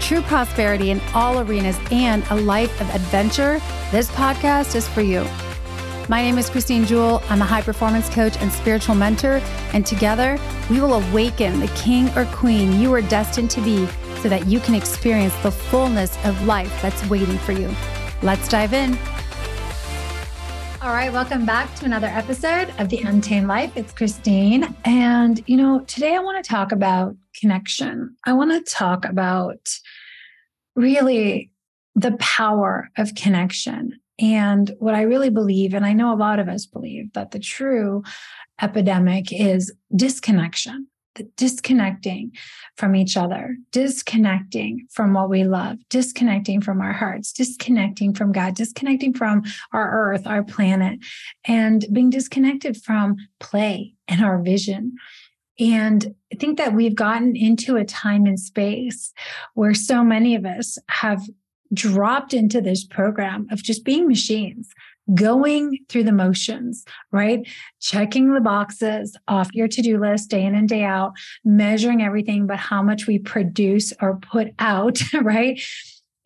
true prosperity in all arenas, and a life of adventure, this podcast is for you. My name is Christine Jewell. I'm a high performance coach and spiritual mentor, and together we will awaken the king or queen you are destined to be so that you can experience the fullness of life that's waiting for you. Let's dive in. All right, welcome back to another episode of The Untamed Life. It's Christine. And, you know, today I want to talk about connection. I want to talk about really the power of connection. And what I really believe, and I know a lot of us believe, that the true epidemic is disconnection, the disconnecting from each other, disconnecting from what we love, disconnecting from our hearts, disconnecting from God, disconnecting from our earth, our planet, and being disconnected from play and our vision. And I think that we've gotten into a time and space where so many of us have dropped into this program of just being machines, going through the motions, right? Checking the boxes off your to do list day in and day out, measuring everything, but how much we produce or put out, right?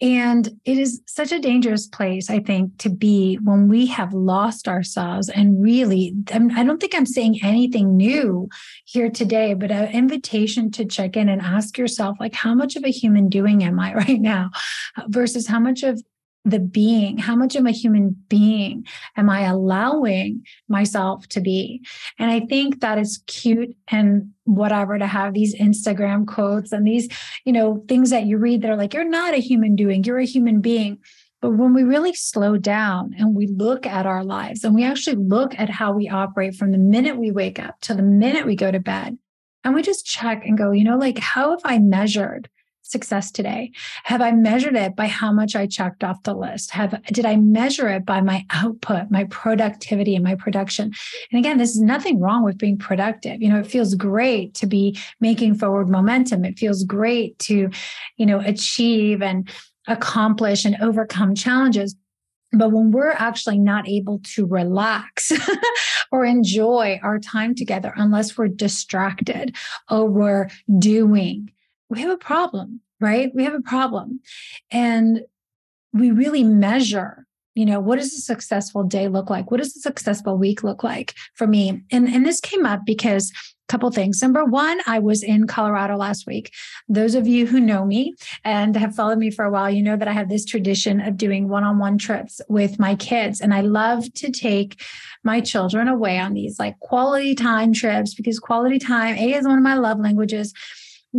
And it is such a dangerous place, I think, to be when we have lost ourselves. And really, I don't think I'm saying anything new here today, but an invitation to check in and ask yourself, like, how much of a human doing am I right now versus how much of the being? How much of a human being am i allowing myself to be? And i think that is cute and whatever to have these instagram quotes and these you know things that you read that are like you're not a human doing you're a human being. But when we really slow down and we look at our lives and we actually look at how we operate from the minute we wake up to the minute we go to bed and we just check and go you know like how have i measured success today? Have I measured it by how much I checked off the list? Have did I measure it by my output, my productivity and my production? And again, this is nothing wrong with being productive. You know, it feels great to be making forward momentum. It feels great to, you know, achieve and accomplish and overcome challenges. But when we're actually not able to relax or enjoy our time together unless we're distracted or we're doing, we have a problem, right? We have a problem. And we really measure you know what does a successful day look like? What does a successful week look like for me? And and this came up because a couple things. Number one i was in colorado last week. Those of you who know me and have followed me for a while you know that i have this tradition of doing one-on-one trips with my kids. And i love to take my children away on these like quality time trips because quality time a is one of my love languages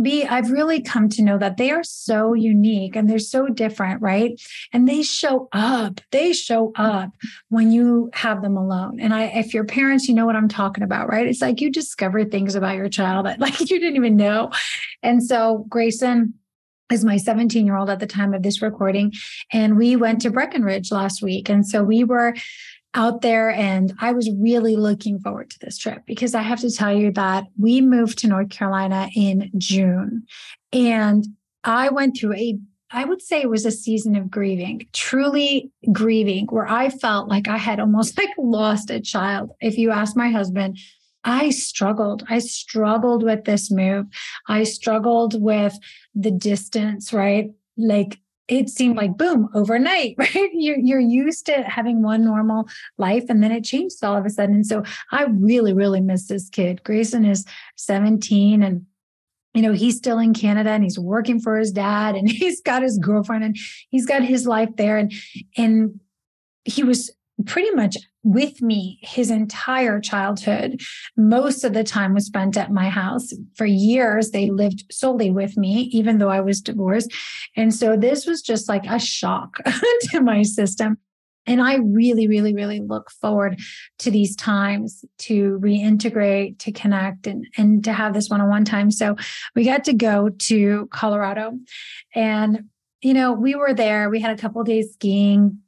B, I've really come to know that they are so unique and they're so different, right? And they show up. They show up when you have them alone. And I, if you're parents, you know what I'm talking about, right? It's like you discover things about your child that like you didn't even know. And so Grayson, is my 17 year old at the time of this recording. And we went to Breckenridge last week. And so we were out there and I was really looking forward to this trip because I have to tell you that we moved to North Carolina in June and I went through a I would say it was a season of grieving, truly grieving, where I felt like I had almost like lost a child. If you ask my husband, I struggled. I struggled with this move. I struggled with the distance, right? Like it seemed like boom overnight right? You're, you're used to having one normal life and then it changed all of a sudden. And so i really really miss this kid. Grayson is 17 and you know he's still in canada and he's working for his dad and he's got his girlfriend and he's got his life there. And and he was pretty much with me his entire childhood. Most of the time was spent at my house. For years, they lived solely with me, even though I was divorced. And so this was just like a shock to my system. And I really, really, really look forward to these times to reintegrate, to connect, and, and to have this one on one time. So we got to go to Colorado. And, you know, we were there. We had a couple days skiing.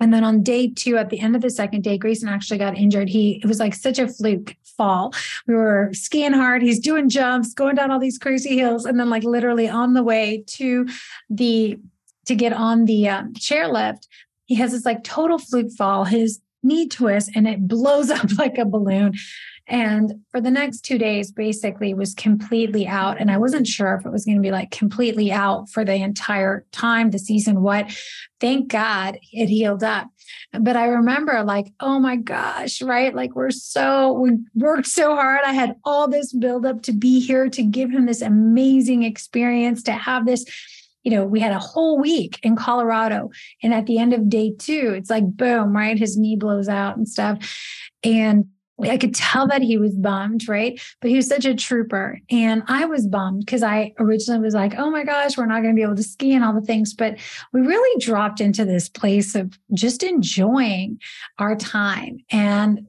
And then on day two, at the end of the second day, Grayson actually got injured. He it was like such a fluke fall. We were skiing hard. He's doing jumps, going down all these crazy hills, and then like literally on the way to the to get on the um, chairlift, he has this like total fluke fall. His knee twists and it blows up like a balloon. And for the next two days, basically was completely out. And I wasn't sure if it was going to be like completely out for the entire time, the season, what. Thank God it healed up. But I remember like, oh my gosh, right? Like we're so, we worked so hard. I had all this buildup to be here to give him this amazing experience, to have this you know, we had a whole week in Colorado. And at the end of day two, it's like, boom, right? His knee blows out and stuff. And I could tell that he was bummed, right? But he was such a trooper. And I was bummed because I originally was like, oh my gosh, we're not going to be able to ski and all the things. But we really dropped into this place of just enjoying our time. And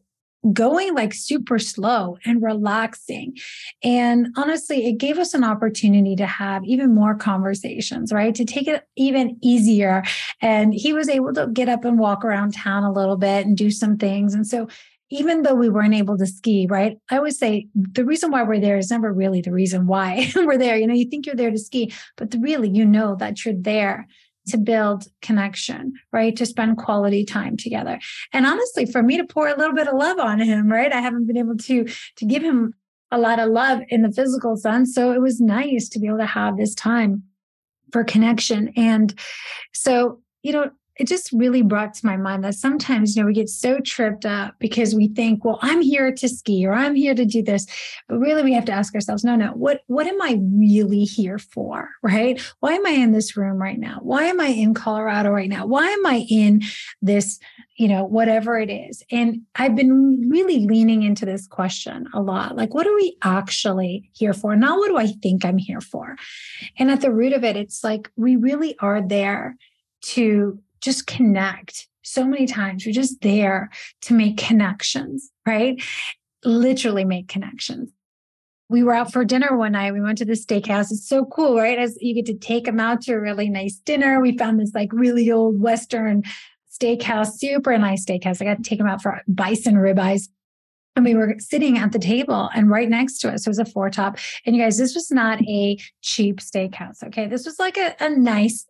going like super slow and relaxing. And honestly, it gave us an opportunity to have even more conversations, right? To take it even easier. And he was able to get up and walk around town a little bit and do some things. And so even though we weren't able to ski, right? I always say the reason why we're there is never really the reason why we're there. You know, you think you're there to ski, but really, you know that you're there to build connection, right? To spend quality time together. And honestly, for me to pour a little bit of love on him, right? I haven't been able to to give him a lot of love in the physical sense. So it was nice to be able to have this time for connection. And so, you know, it just really brought to my mind that sometimes, you know, we get so tripped up because we think, well, I'm here to ski or I'm here to do this. But really we have to ask ourselves, no, no, what, what am I really here for? Right? Why am I in this room right now? Why am I in Colorado right now? Why am I in this, you know, whatever it is? And I've been really leaning into this question a lot. Like, what are we actually here for? Not what do I think I'm here for? And at the root of it, it's like we really are there to just connect so many times. We're just there to make connections, right? Literally make connections. We were out for dinner one night. We went to the steakhouse. It's so cool, right? As you get to take them out to a really nice dinner. We found this like really old Western steakhouse, super nice steakhouse. I got to take them out for bison ribeyes. And we were sitting at the table, and right next to us was a four top. And you guys, this was not a cheap steakhouse. Okay. This was like a, a nice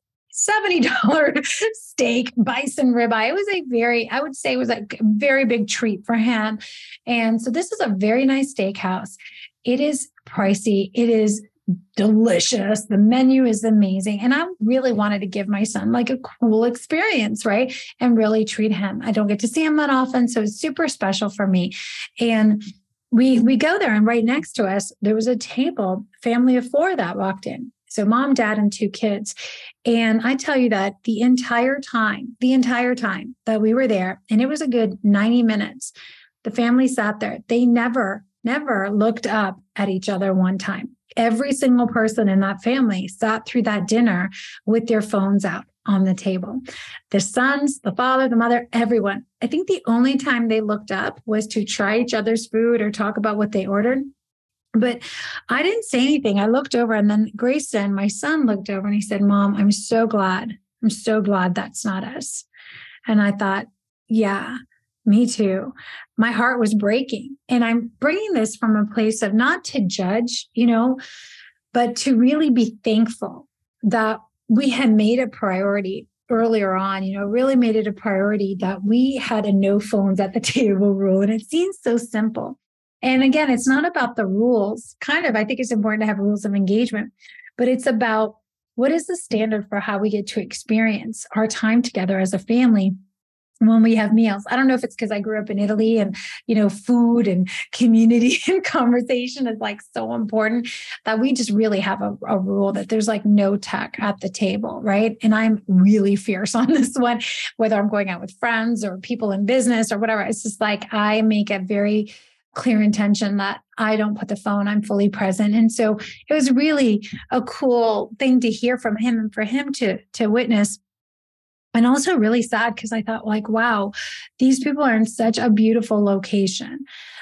$70 steak bison ribeye. It was a very, I would say it was a very big treat for him. And so this is a very nice steakhouse. It is pricey. It is delicious. The menu is amazing. And I really wanted to give my son like a cool experience, right? And really treat him. I don't get to see him that often. So it's super special for me. And we we go there and right next to us there was a table family of four that walked in so, mom, dad, and two kids. And I tell you that the entire time, the entire time that we were there, and it was a good 90 minutes, the family sat there. They never, never looked up at each other one time. Every single person in that family sat through that dinner with their phones out on the table. The sons, the father, the mother, everyone. I think the only time they looked up was to try each other's food or talk about what they ordered. But I didn't say anything. I looked over and then Grayson, my son, looked over and he said, Mom, I'm so glad. I'm so glad that's not us. And I thought, yeah, me too. My heart was breaking. And I'm bringing this from a place of not to judge, you know, but to really be thankful that we had made a priority earlier on, you know, really made it a priority that we had a no phones at the table rule. And it seems so simple. And again, it's not about the rules. Kind of, I think it's important to have rules of engagement, but it's about what is the standard for how we get to experience our time together as a family when we have meals. I don't know if it's because I grew up in Italy and, you know, food and community and conversation is like so important that we just really have a, a, rule that there's like no tech at the table, right? And I'm really fierce on this one, whether I'm going out with friends or people in business or whatever. It's just like I make it very clear intention that I don't put the phone, I'm fully present. And so it was really a cool thing to hear from him and for him to to witness. and also really sad because I thought, like, wow, these people are in such a beautiful location.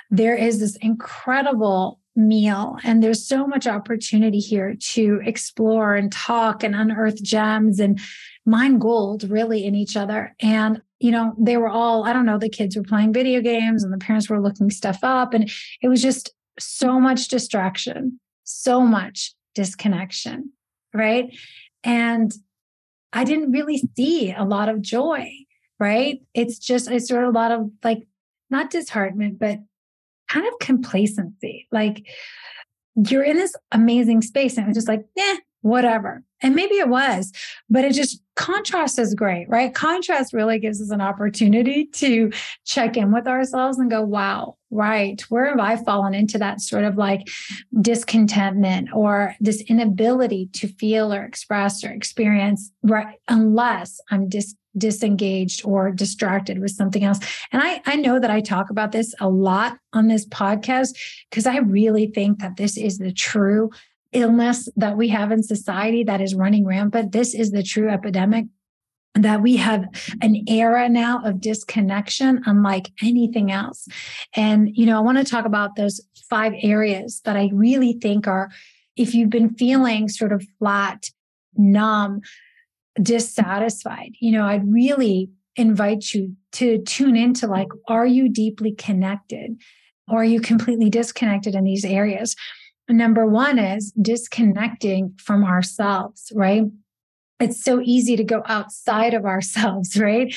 There is this incredible meal, and there's so much opportunity here to explore and talk and unearth gems and mine gold really in each other. And, you know, they were all, I don't know, the kids were playing video games and the parents were looking stuff up. And it was just so much distraction, so much disconnection. Right. And I didn't really see a lot of joy, right? It's just, sort of a lot of like, not disheartenment, but kind of complacency. Like you're in this amazing space and it's just like, yeah, whatever. And maybe it was, but it just contrast is great, right? Contrast really gives us an opportunity to check in with ourselves and go, wow, right, where have I fallen into that sort of like discontentment or this inability to feel or express or experience, right? Unless I'm dis- disengaged or distracted with something else. And I, I know that I talk about this a lot on this podcast because I really think that this is the true illness that we have in society that is running rampant. This is the true epidemic that we have an era now of disconnection unlike anything else. And, you know, I want to talk about those five areas that I really think are, if you've been feeling sort of flat, numb, dissatisfied, you know, I'd really invite you to tune into like, are you deeply connected? Or are you completely disconnected in these areas? Number one is disconnecting from ourselves, right? It's so easy to go outside of ourselves, right?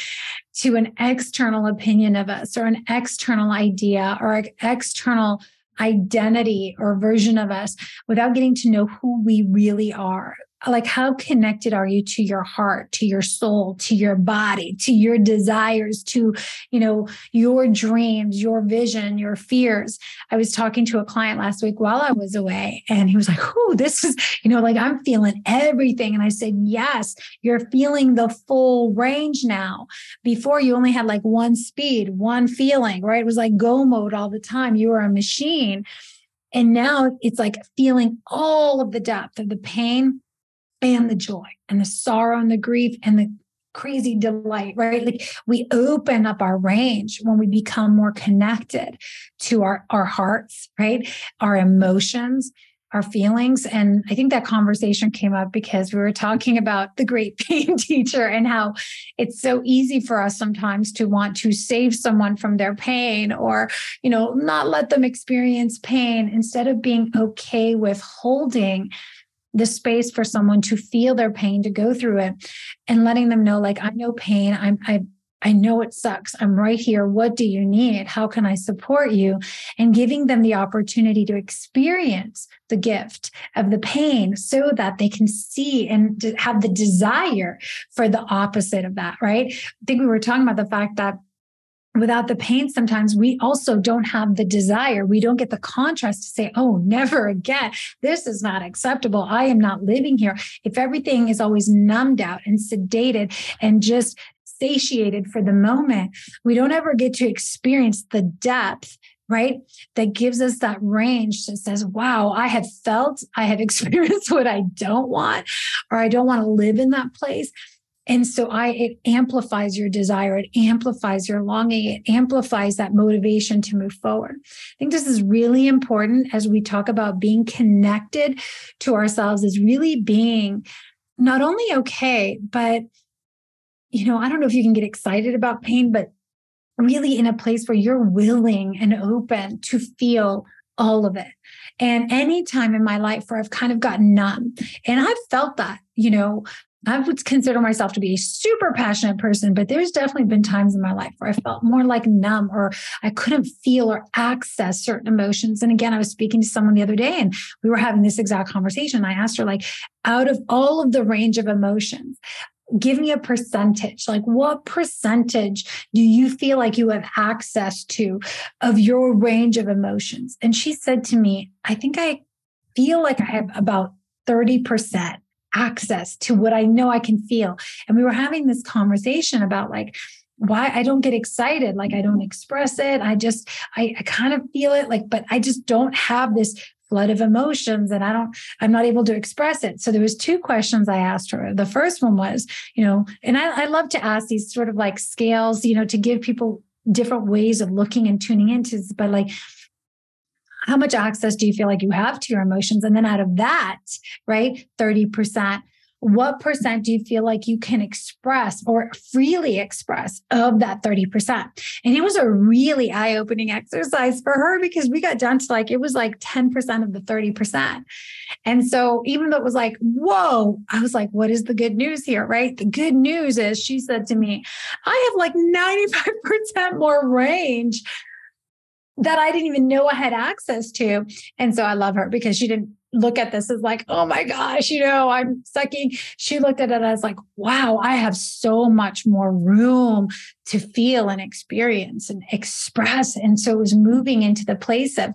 To an external opinion of us or an external idea or an external identity or version of us without getting to know who we really are like how connected are you to your heart to your soul to your body to your desires to you know your dreams your vision your fears? I was talking to a client last week while i was away and he was like oh this is you know like i'm feeling everything. And i said yes you're feeling the full range now. Before you only had like one speed one feeling right? It was like go mode all the time. You were a machine. And now it's like feeling all of the depth of the pain and the joy and the sorrow and the grief and the crazy delight, right? Like we open up our range when we become more connected to our, our hearts, right? Our emotions, our feelings. And I think that conversation came up because we were talking about the great pain teacher and how it's so easy for us sometimes to want to save someone from their pain or, you know, not let them experience pain instead of being okay with holding the space for someone to feel their pain, to go through it, and letting them know, like, I know pain. I'm, I, I know it sucks. I'm right here. What do you need? How can I support you? And giving them the opportunity to experience the gift of the pain so that they can see and have the desire for the opposite of that, right? I think we were talking about the fact that without the pain, sometimes we also don't have the desire. We don't get the contrast to say, oh, never again. This is not acceptable. I am not living here. If everything is always numbed out and sedated and just satiated for the moment, we don't ever get to experience the depth right? That gives us that range that says, wow, I have felt, I have experienced what I don't want, or I don't want to live in that place. And so I it amplifies your desire, it amplifies your longing, it amplifies that motivation to move forward. I think this is really important as we talk about being connected to ourselves is really being not only okay, but you know, I don't know if you can get excited about pain, but really in a place where you're willing and open to feel all of it. And any time in my life where I've kind of gotten numb, and I've felt that, you know, I would consider myself to be a super passionate person, but there's definitely been times in my life where I felt more like numb or I couldn't feel or access certain emotions. And again, I was speaking to someone the other day and we were having this exact conversation. I asked her, like, out of all of the range of emotions, give me a percentage. Like, what percentage do you feel like you have access to of your range of emotions? And she said to me, I think I feel like I have about 30% access to what I know I can feel. And we were having this conversation about like, why I don't get excited, like I don't express it. I just, I, I kind of feel it, like, but I just don't have this flood of emotions and I don't, I'm not able to express it. So there was two questions I asked her. The first one was, you know, and I, I love to ask these sort of like scales, you know, to give people different ways of looking and tuning into, but like, how much access do you feel like you have to your emotions? And then out of that, right, 30%, what percent do you feel like you can express or freely express of that 30%? And it was a really eye opening exercise for her because we got down to like, it was like 10% of the 30%. And so even though it was like, whoa, I was like, what is the good news here? Right. The good news is she said to me, I have like 95% more range that I didn't even know I had access to. And so I love her because she didn't look at this as like, oh my gosh, you know, I'm sucking. She looked at it as like, wow, I have so much more room to feel and experience and express. And so it was moving into the place of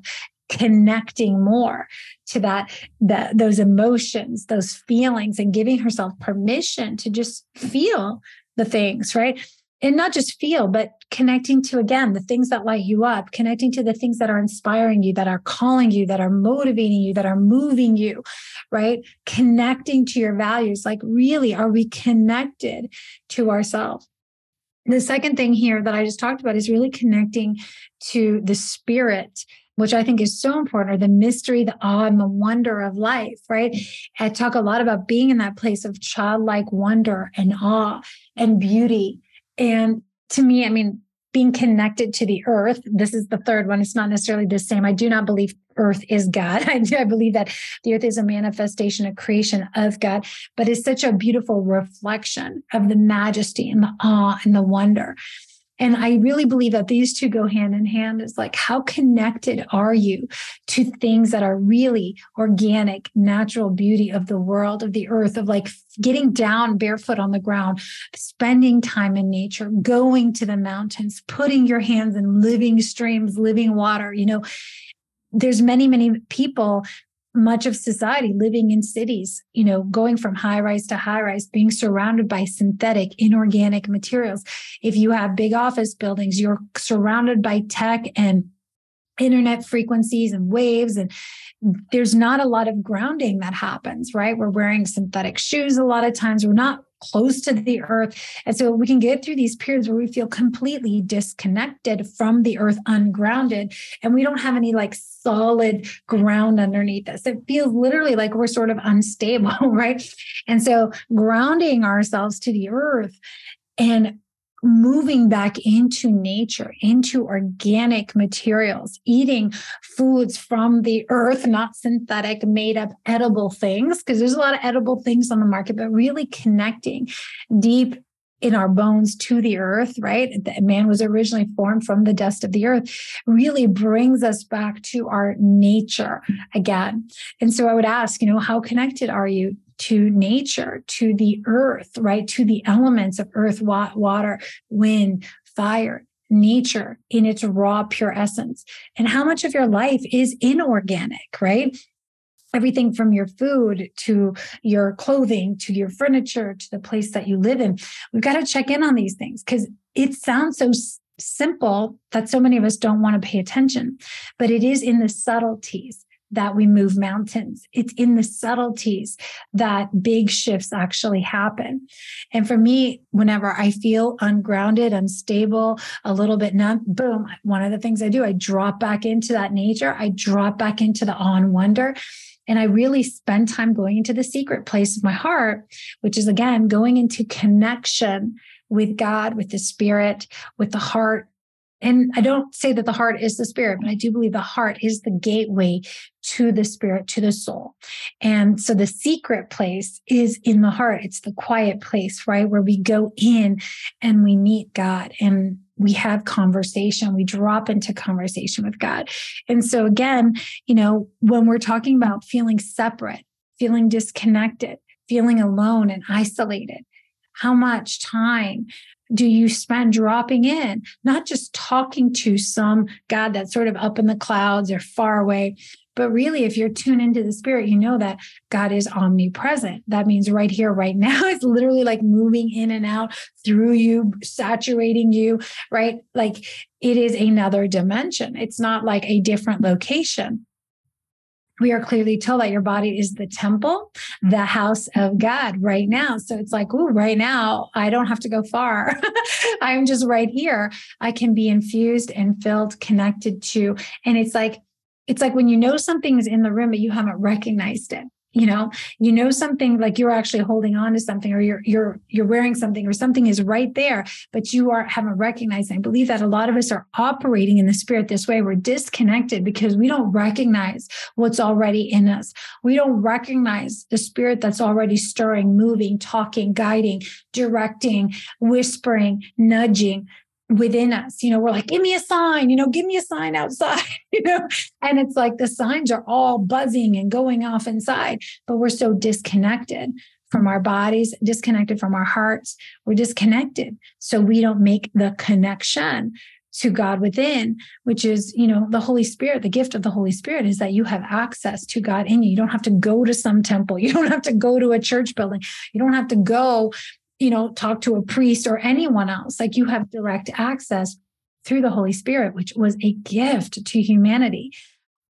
connecting more to that, that those emotions, those feelings, and giving herself permission to just feel the things, right? And not just feel, but connecting to again the things that light you up, connecting to the things that are inspiring you, that are calling you, that are motivating you, that are moving you, right? Connecting to your values. Like, really, are we connected to ourselves? The second thing here that I just talked about is really connecting to the spirit which I think is so important, or the mystery, the awe, and the wonder of life, right? I talk a lot about being in that place of childlike wonder and awe and beauty and to me, I mean, being connected to the earth, this is the third one. It's not necessarily the same. I do not believe earth is God. I, I believe that the earth is a manifestation, a creation of God, but it's such a beautiful reflection of the majesty and the awe and the wonder. And I really believe that these two go hand in hand. Is like, how connected are you to things that are really organic, natural beauty of the world, of the earth, of like getting down barefoot on the ground, spending time in nature, going to the mountains, putting your hands in living streams, living water, you know, there's many many people much of society living in cities, you know, going from high rise to high rise, being surrounded by synthetic, inorganic materials. If you have big office buildings, you're surrounded by tech and internet frequencies and waves and there's not a lot of grounding that happens right we're wearing synthetic shoes a lot of times we're not close to the earth. And so we can get through these periods where we feel completely disconnected from the earth, ungrounded, and we don't have any like solid ground underneath us. It feels literally like we're sort of unstable, right? And so grounding ourselves to the earth and moving back into nature, into organic materials, eating foods from the earth, not synthetic, made up edible things, because there's a lot of edible things on the market, but really connecting deep in our bones to the earth, right? The man was originally formed from the dust of the earth, really brings us back to our nature again. And so I would ask, you know, how connected are you to nature, to the earth, right? To the elements of earth, water, wind, fire, nature in its raw, pure essence. And how much of your life is inorganic, right? Everything from your food to your clothing to your furniture to the place that you live in. We've got to check in on these things because it sounds so simple that so many of us don't want to pay attention, but it is in the subtleties that we move mountains. It's in the subtleties that big shifts actually happen. And for me, whenever I feel ungrounded, unstable, a little bit numb, boom, one of the things I do, I drop back into that nature. I drop back into the and wonder. And I really spend time going into the secret place of my heart, which is again going into connection with God, with the spirit, with the heart, and I don't say that the heart is the spirit, but I do believe the heart is the gateway to the spirit, to the soul. And so the secret place is in the heart. It's the quiet place, right? Where we go in and we meet God and we have conversation, we drop into conversation with God. And so again, you know, when we're talking about feeling separate, feeling disconnected, feeling alone and isolated, how much time do you spend dropping in, not just talking to some God that's sort of up in the clouds or far away, but really, if you're tuned into the spirit, you know that God is omnipresent. That means right here, right now, it's literally like moving in and out through you, saturating you, right? Like it is another dimension. It's not like a different location. We are clearly told that your body is the temple, the house of God right now. So it's like, oh, right now, I don't have to go far. I'm just right here. I can be infused and filled, connected to. And it's like, it's like when you know something is in the room, but you haven't recognized it you know you know something like you're actually holding on to something or you're you're you're wearing something or something is right there but you are haven't recognized i believe that a lot of us are operating in the spirit this way. We're disconnected because we don't recognize what's already in us. We don't recognize the spirit that's already stirring moving talking guiding directing whispering nudging within us. You know, we're like, give me a sign, you know, give me a sign outside, you know, and it's like the signs are all buzzing and going off inside, but we're so disconnected from our bodies, disconnected from our hearts. We're disconnected. So we don't make the connection to God within, which is, you know, the Holy Spirit. The gift of the Holy Spirit is that you have access to God in you. You don't have to go to some temple. You don't have to go to a church building. You don't have to go you know, talk to a priest or anyone else. Like you have direct access through the Holy Spirit, which was a gift to humanity,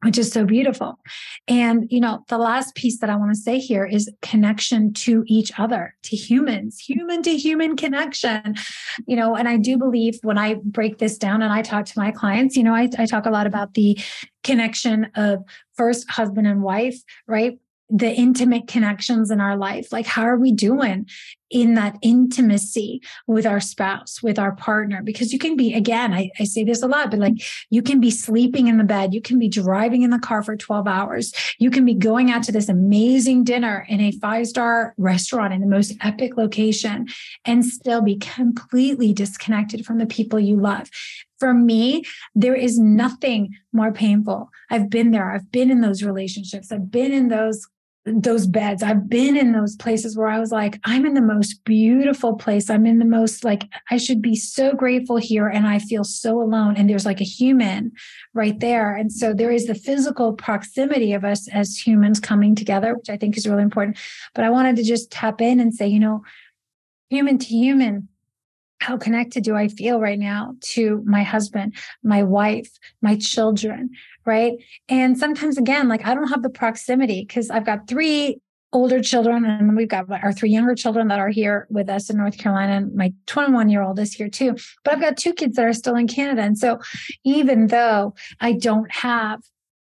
which is so beautiful. And, you know, the last piece that I want to say here is connection to each other, to humans, human to human connection. You know, and I do believe when I break this down and I talk to my clients, you know, I, I talk a lot about the connection of first husband and wife, right? The intimate connections in our life. Like, how are we doing in that intimacy with our spouse, with our partner? Because you can be, again, I, I, say this a lot, but like you can be sleeping in the bed, you can be driving in the car for 12 hours, you can be going out to this amazing dinner in a five star restaurant in the most epic location and still be completely disconnected from the people you love. For me, there is nothing more painful. I've been there. I've been in those relationships. I've been in those those beds. I've been in those places where I was like, I'm in the most beautiful place. I'm in the most like, I should be so grateful here. And I feel so alone. And there's like a human right there. And so there is the physical proximity of us as humans coming together, which I think is really important. But I wanted to just tap in and say, you know, human to human, how connected do I feel right now to my husband, my wife, my children, right? And sometimes, again, like I don't have the proximity because I've got three older children and we've got our three younger children that are here with us in North Carolina and my 21 year old is here too but I've got two kids that are still in Canada and so even though I don't have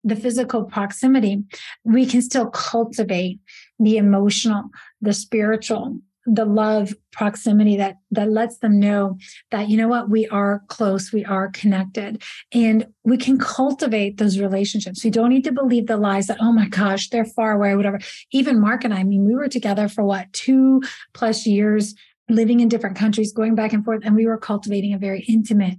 the physical proximity we can still cultivate the emotional the spiritual the love proximity that that lets them know that you know what we are close we are connected and we can cultivate those relationships. We don't need to believe the lies that oh my gosh they're far away whatever. Even mark and i, I mean we were together for what two plus years living in different countries going back and forth and we were cultivating a very intimate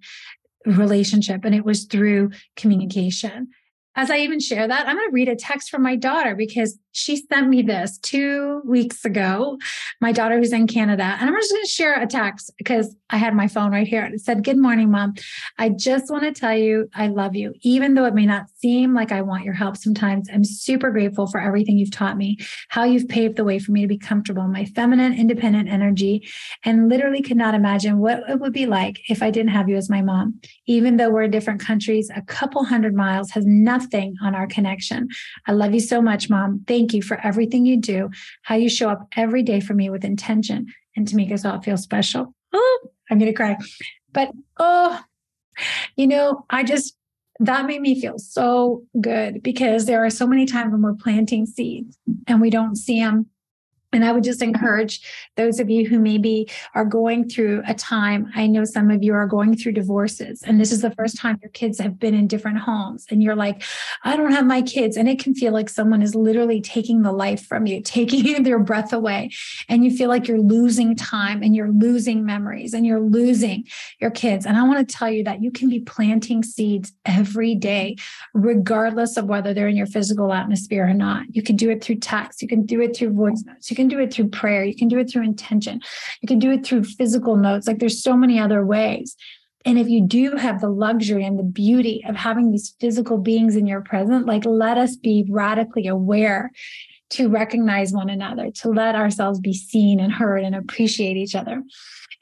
relationship and it was through communication. As I even share that, I'm going to read a text from my daughter because she sent me this two weeks ago. My daughter who's in Canada. And I'm just going to share a text because I had my phone right here. It said, Good morning, mom. I just want to tell you I love you. Even though it may not seem like I want your help sometimes, I'm super grateful for everything you've taught me, how you've paved the way for me to be comfortable my feminine, independent energy, and literally could not imagine what it would be like if I didn't have you as my mom. Even though we're in different countries, a couple hundred miles has nothing on our connection. I love you so much, mom. Thank thank you for everything you do, how you show up every day for me with intention and to make us all feel special. Oh, I'm going to cry. But oh, you know, I just, that made me feel so good because there are so many times when we're planting seeds and we don't see them and I would just encourage those of you who maybe are going through a time. I know some of you are going through divorces, and this is the first time your kids have been in different homes. And you're like, I don't have my kids. And it can feel like someone is literally taking the life from you, taking their breath away. And you feel like you're losing time and you're losing memories and you're losing your kids. And I want to tell you that you can be planting seeds every day, regardless of whether they're in your physical atmosphere or not. You can do it through text, you can do it through voice notes, you can can do it through prayer. You can do it through intention. You can do it through physical notes. Like there's so many other ways. And if you do have the luxury and the beauty of having these physical beings in your present, like let us be radically aware to recognize one another, to let ourselves be seen and heard and appreciate each other.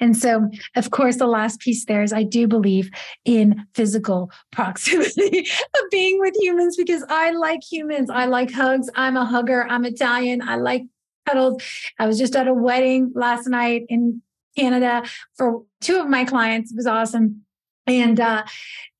And so, of course, the last piece there is I do believe in physical proximity of being with humans because I like humans. I like hugs. I'm a hugger. I'm Italian. I like I was just at a wedding last night in Canada for two of my clients. It was awesome. And uh,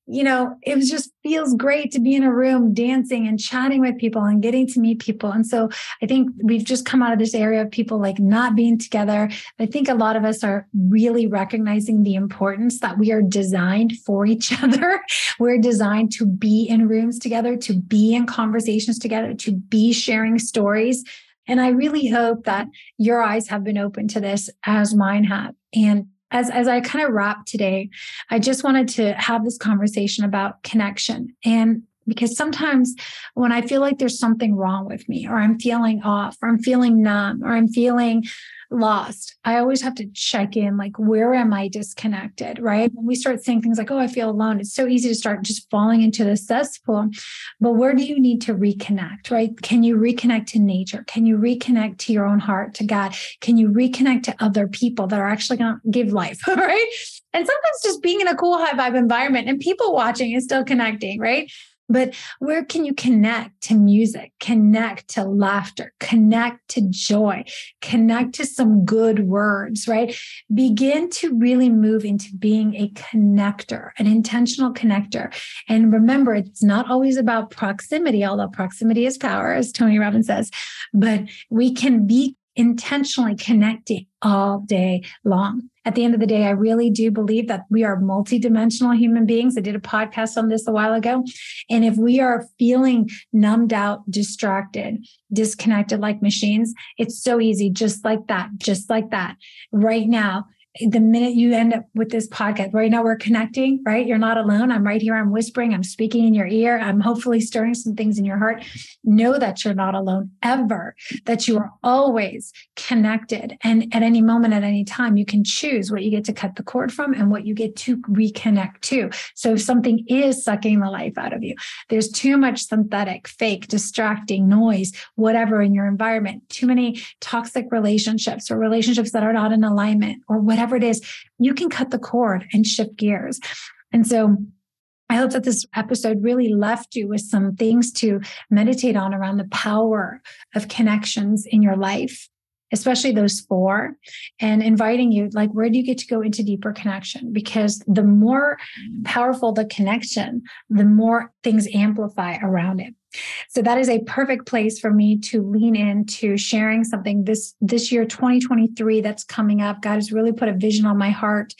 you know, it was just feels great to be in a room dancing and chatting with people and getting to meet people. And so I think we've just come out of this area of people like not being together. I think a lot of us are really recognizing the importance that we are designed for each other. We're designed to be in rooms together, to be in conversations together, to be sharing stories. And I really hope that your eyes have been open to this as mine have. And as, as I kind of wrap today, I just wanted to have this conversation about connection. And because sometimes when I feel like there's something wrong with me, or I'm feeling off, or I'm feeling numb, or I'm feeling lost, I always have to check in like, where am I disconnected? Right. When we start saying things like, oh, I feel alone, it's so easy to start just falling into the cesspool. But where do you need to reconnect? Right. Can you reconnect to nature? Can you reconnect to your own heart, to God? Can you reconnect to other people that are actually going to give life? Right. And sometimes just being in a cool high vibe environment and people watching is still connecting, right? But where can you connect to music, connect to laughter, connect to joy, connect to some good words, right? Begin to really move into being a connector, an intentional connector. And remember, it's not always about proximity, although proximity is power, as Tony Robbins says, but we can be intentionally connecting all day long. At the end of the day, I really do believe that we are multidimensional human beings. I did a podcast on this a while ago. And if we are feeling numbed out, distracted, disconnected like machines, it's so easy, just like that, just like that. Right now, the minute you end up with this podcast, right now we're connecting, right? You're not alone. I'm right here. I'm whispering. I'm speaking in your ear. I'm hopefully stirring some things in your heart. Know that you're not alone ever, that you are always connected. And at any moment, at any time, you can choose what you get to cut the cord from and what you get to reconnect to. So if something is sucking the life out of you, there's too much synthetic, fake, distracting noise, whatever in your environment, too many toxic relationships or relationships that are not in alignment or whatever whatever it is, you can cut the cord and shift gears. And so I hope that this episode really left you with some things to meditate on around the power of connections in your life, especially those four, and inviting you, like, where do you get to go into deeper connection? Because the more powerful the connection, the more things amplify around it. So that is a perfect place for me to lean into sharing something this this year 2023 that's coming up. God has really put a vision on my heart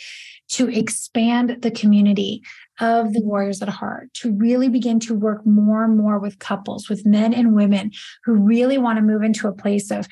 to expand the community of the warriors at heart to really begin to work more and more with couples with men and women who really want to move into a place of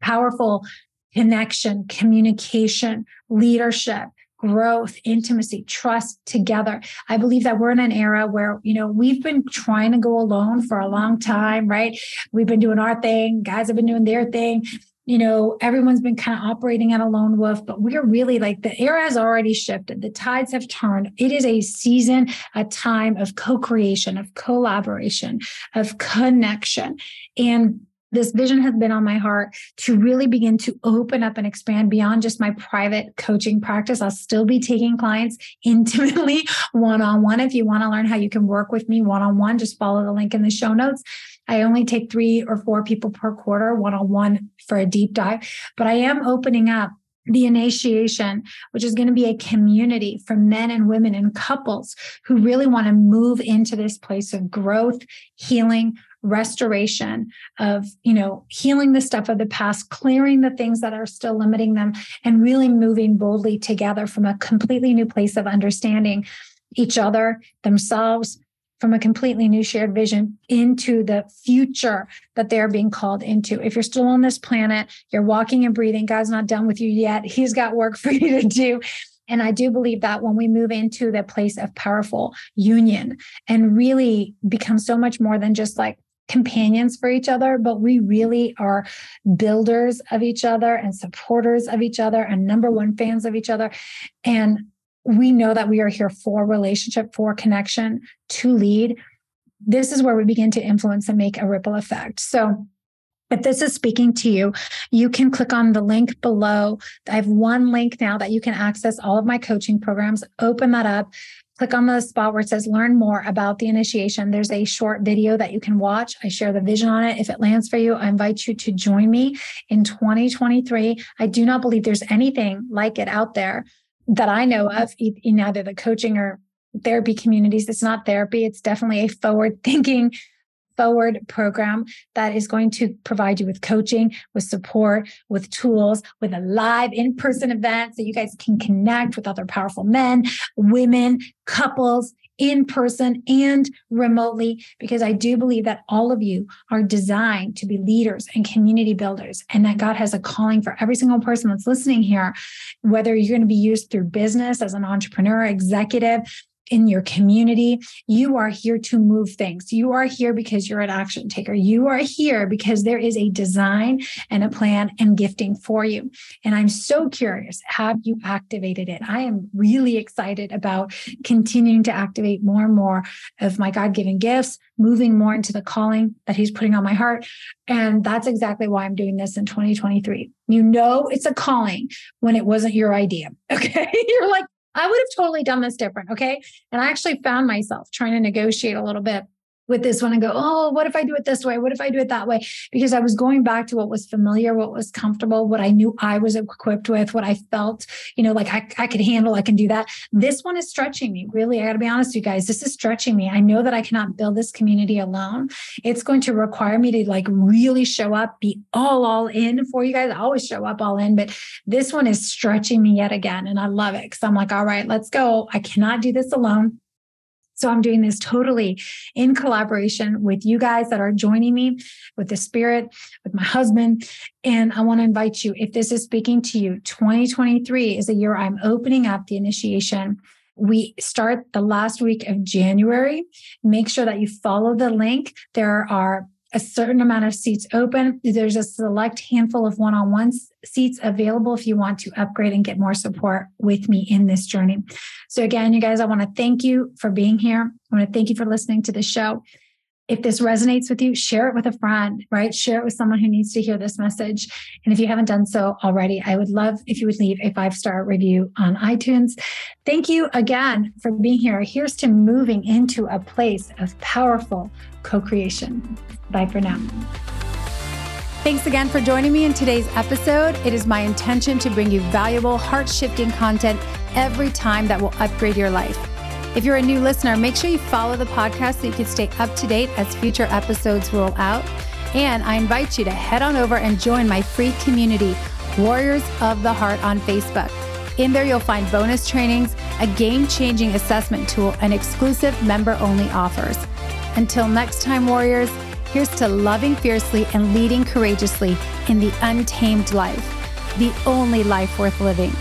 powerful connection communication leadership growth, intimacy, trust together. I believe that we're in an era where, you know, we've been trying to go alone for a long time, right? We've been doing our thing, guys have been doing their thing. You know, everyone's been kind of operating at a lone wolf, but we're really like the era has already shifted. The tides have turned. It is a season, a time of co creation, of collaboration, of connection. And this vision has been on my heart to really begin to open up and expand beyond just my private coaching practice. I'll still be taking clients intimately one on one. If you want to learn how you can work with me one on one, just follow the link in the show notes. I only take three or four people per quarter one on one for a deep dive, but I am opening up the initiation, which is going to be a community for men and women and couples who really want to move into this place of growth, healing, restoration of you know healing the stuff of the past clearing the things that are still limiting them and really moving boldly together from a completely new place of understanding each other themselves from a completely new shared vision into the future that they're being called into. If you're still on this planet, you're walking and breathing, God's not done with you yet. He's got work for you to do. And I do believe that when we move into the place of powerful union and really become so much more than just like companions for each other, but we really are builders of each other and supporters of each other and number one fans of each other. And we know that we are here for relationship, for connection, to lead. This is where we begin to influence and make a ripple effect. So If this is speaking to you, you can click on the link below. I have one link now that you can access all of my coaching programs. Open that up. Click on the spot where it says learn more about the initiation. There's a short video that you can watch. I share the vision on it. If it lands for you, I invite you to join me in 2023. I do not believe there's anything like it out there that I know of in either the coaching or therapy communities. It's not therapy, it's definitely a forward thinking forward program that is going to provide you with coaching, with support, with tools, with a live in person event so you guys can connect with other powerful men, women, couples in person and remotely, because I do believe that all of you are designed to be leaders and community builders, and that God has a calling for every single person that's listening here, whether you're going to be used through business as an entrepreneur, executive, in your community. You are here to move things. You are here because you're an action taker. You are here because there is a design and a plan and gifting for you. And I'm so curious have you activated it? I am really excited about continuing to activate more and more of my God given gifts, moving more into the calling that He's putting on my heart. And that's exactly why I'm doing this in 2023. You know, it's a calling when it wasn't your idea. Okay. You're like, I would have totally done this different. Okay. And I actually found myself trying to negotiate a little bit with this one and go, oh, what if I do it this way? What if I do it that way? Because I was going back to what was familiar, what was comfortable, what I knew I was equipped with, what I felt, you know, like I, I could handle, I can do that. This one is stretching me. Really, I got to be honest with you guys. This is stretching me. I know that I cannot build this community alone. It's going to require me to like really show up, be all, all in for you guys. I always show up all in, but this one is stretching me yet again. And I love it because I'm like, all right, let's go. I cannot do this alone. So I'm doing this totally in collaboration with you guys that are joining me with the spirit, with my husband. And I want to invite you, if this is speaking to you, 2023 is a year I'm opening up the initiation. We start the last week of January. Make sure that you follow the link. There are a certain amount of seats open. There's a select handful of one on one seats available if you want to upgrade and get more support with me in this journey. So, again, you guys, I want to thank you for being here. I want to thank you for listening to the show. If this resonates with you, share it with a friend, right? Share it with someone who needs to hear this message. And if you haven't done so already, I would love if you would leave a five star review on iTunes. Thank you again for being here. Here's to moving into a place of powerful co creation. Bye for now. Thanks again for joining me in today's episode. It is my intention to bring you valuable, heart shifting content every time that will upgrade your life. If you're a new listener, make sure you follow the podcast so you can stay up to date as future episodes roll out. And I invite you to head on over and join my free community, Warriors of the Heart, on Facebook. In there, you'll find bonus trainings, a game changing assessment tool, and exclusive member only offers. Until next time, Warriors, here's to loving fiercely and leading courageously in the untamed life, the only life worth living.